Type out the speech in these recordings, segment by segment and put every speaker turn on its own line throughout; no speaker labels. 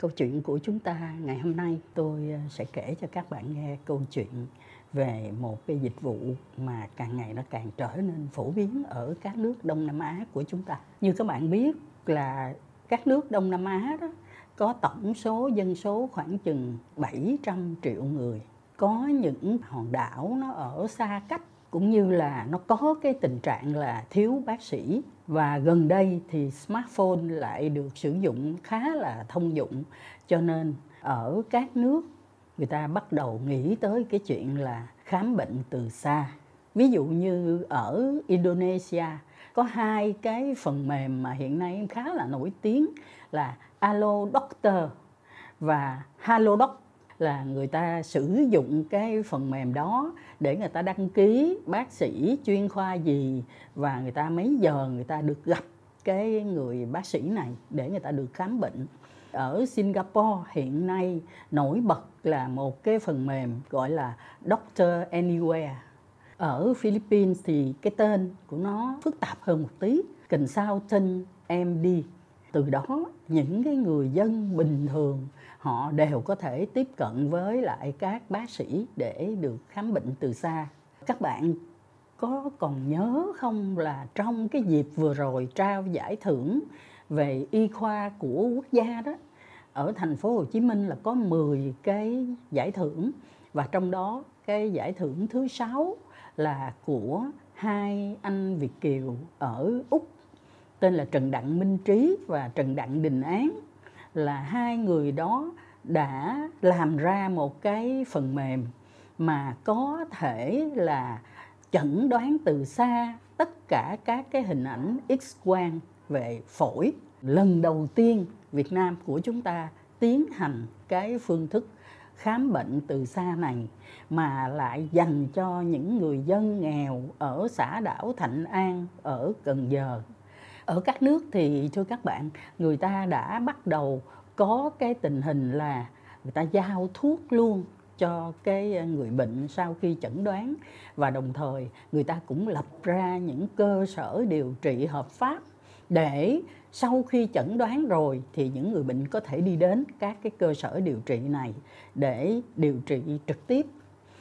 Câu chuyện của chúng ta ngày hôm nay tôi ờ, sẽ kể cho các bạn nghe câu chuyện về một cái dịch vụ mà càng ngày nó càng trở nên phổ biến ở các nước Đông Nam Á của chúng ta. Như các bạn biết là các nước Đông Nam Á đó có tổng số dân số khoảng chừng 700 triệu người. Có những hòn đảo nó ở xa cách cũng như là nó có cái tình trạng là thiếu bác sĩ. Và gần đây thì smartphone lại được sử dụng khá là thông dụng. Cho nên ở các nước, người ta bắt đầu nghĩ tới cái chuyện là khám bệnh từ xa. Ví dụ như ở Indonesia, có hai cái phần mềm mà hiện nay khá là nổi tiếng là Alo Doctor và Hello Doc là người ta sử dụng cái phần mềm đó để người ta đăng ký bác sĩ chuyên khoa gì và người ta mấy giờ người ta được gặp cái người bác sĩ này để người ta được khám bệnh. Ở Singapore hiện nay nổi bật là một cái phần mềm gọi là Doctor Anywhere. Ở Philippines thì cái tên của nó phức tạp hơn một tí, Consultant MD từ đó, những cái người dân bình thường họ đều có thể tiếp cận với lại các bác sĩ để được khám bệnh từ xa. Các bạn có còn nhớ không là trong cái dịp vừa rồi trao giải thưởng về y khoa của quốc gia đó, ở thành phố Hồ Chí Minh là có 10 cái giải thưởng và trong đó cái giải thưởng thứ sáu là của hai anh Việt kiều ở Úc, tên là Trần Đặng Minh Trí và Trần Đặng Đình Án là hai người đó đã làm ra một cái phần mềm mà có thể là chẩn đoán từ xa tất cả các cái hình ảnh x quang về phổi lần đầu tiên Việt Nam của chúng ta tiến hành cái phương thức khám bệnh từ xa này mà lại dành cho những người dân nghèo ở xã đảo Thạnh An ở Cần Giờ. Ở các nước thì thưa các bạn, người ta đã bắt đầu có cái tình hình là người ta giao thuốc luôn cho cái người bệnh sau khi chẩn đoán. Và đồng thời người ta cũng lập ra những cơ sở điều trị hợp pháp để sau khi chẩn đoán rồi thì những người bệnh có thể đi đến các cái cơ sở điều trị này để điều trị trực tiếp.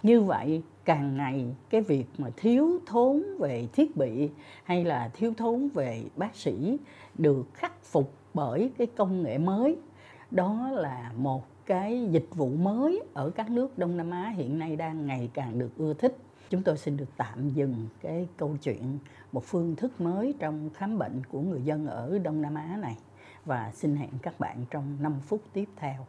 Như vậy, càng ngày cái việc mà thiếu thốn về thiết bị hay là thiếu thốn về bác sĩ được khắc phục bởi cái công nghệ mới đó là một cái dịch vụ mới ở các nước Đông Nam Á hiện nay đang ngày càng được ưa thích chúng tôi xin được tạm dừng cái câu chuyện một phương thức mới trong khám bệnh của người dân ở Đông Nam Á này và xin hẹn các bạn trong 5 phút tiếp theo.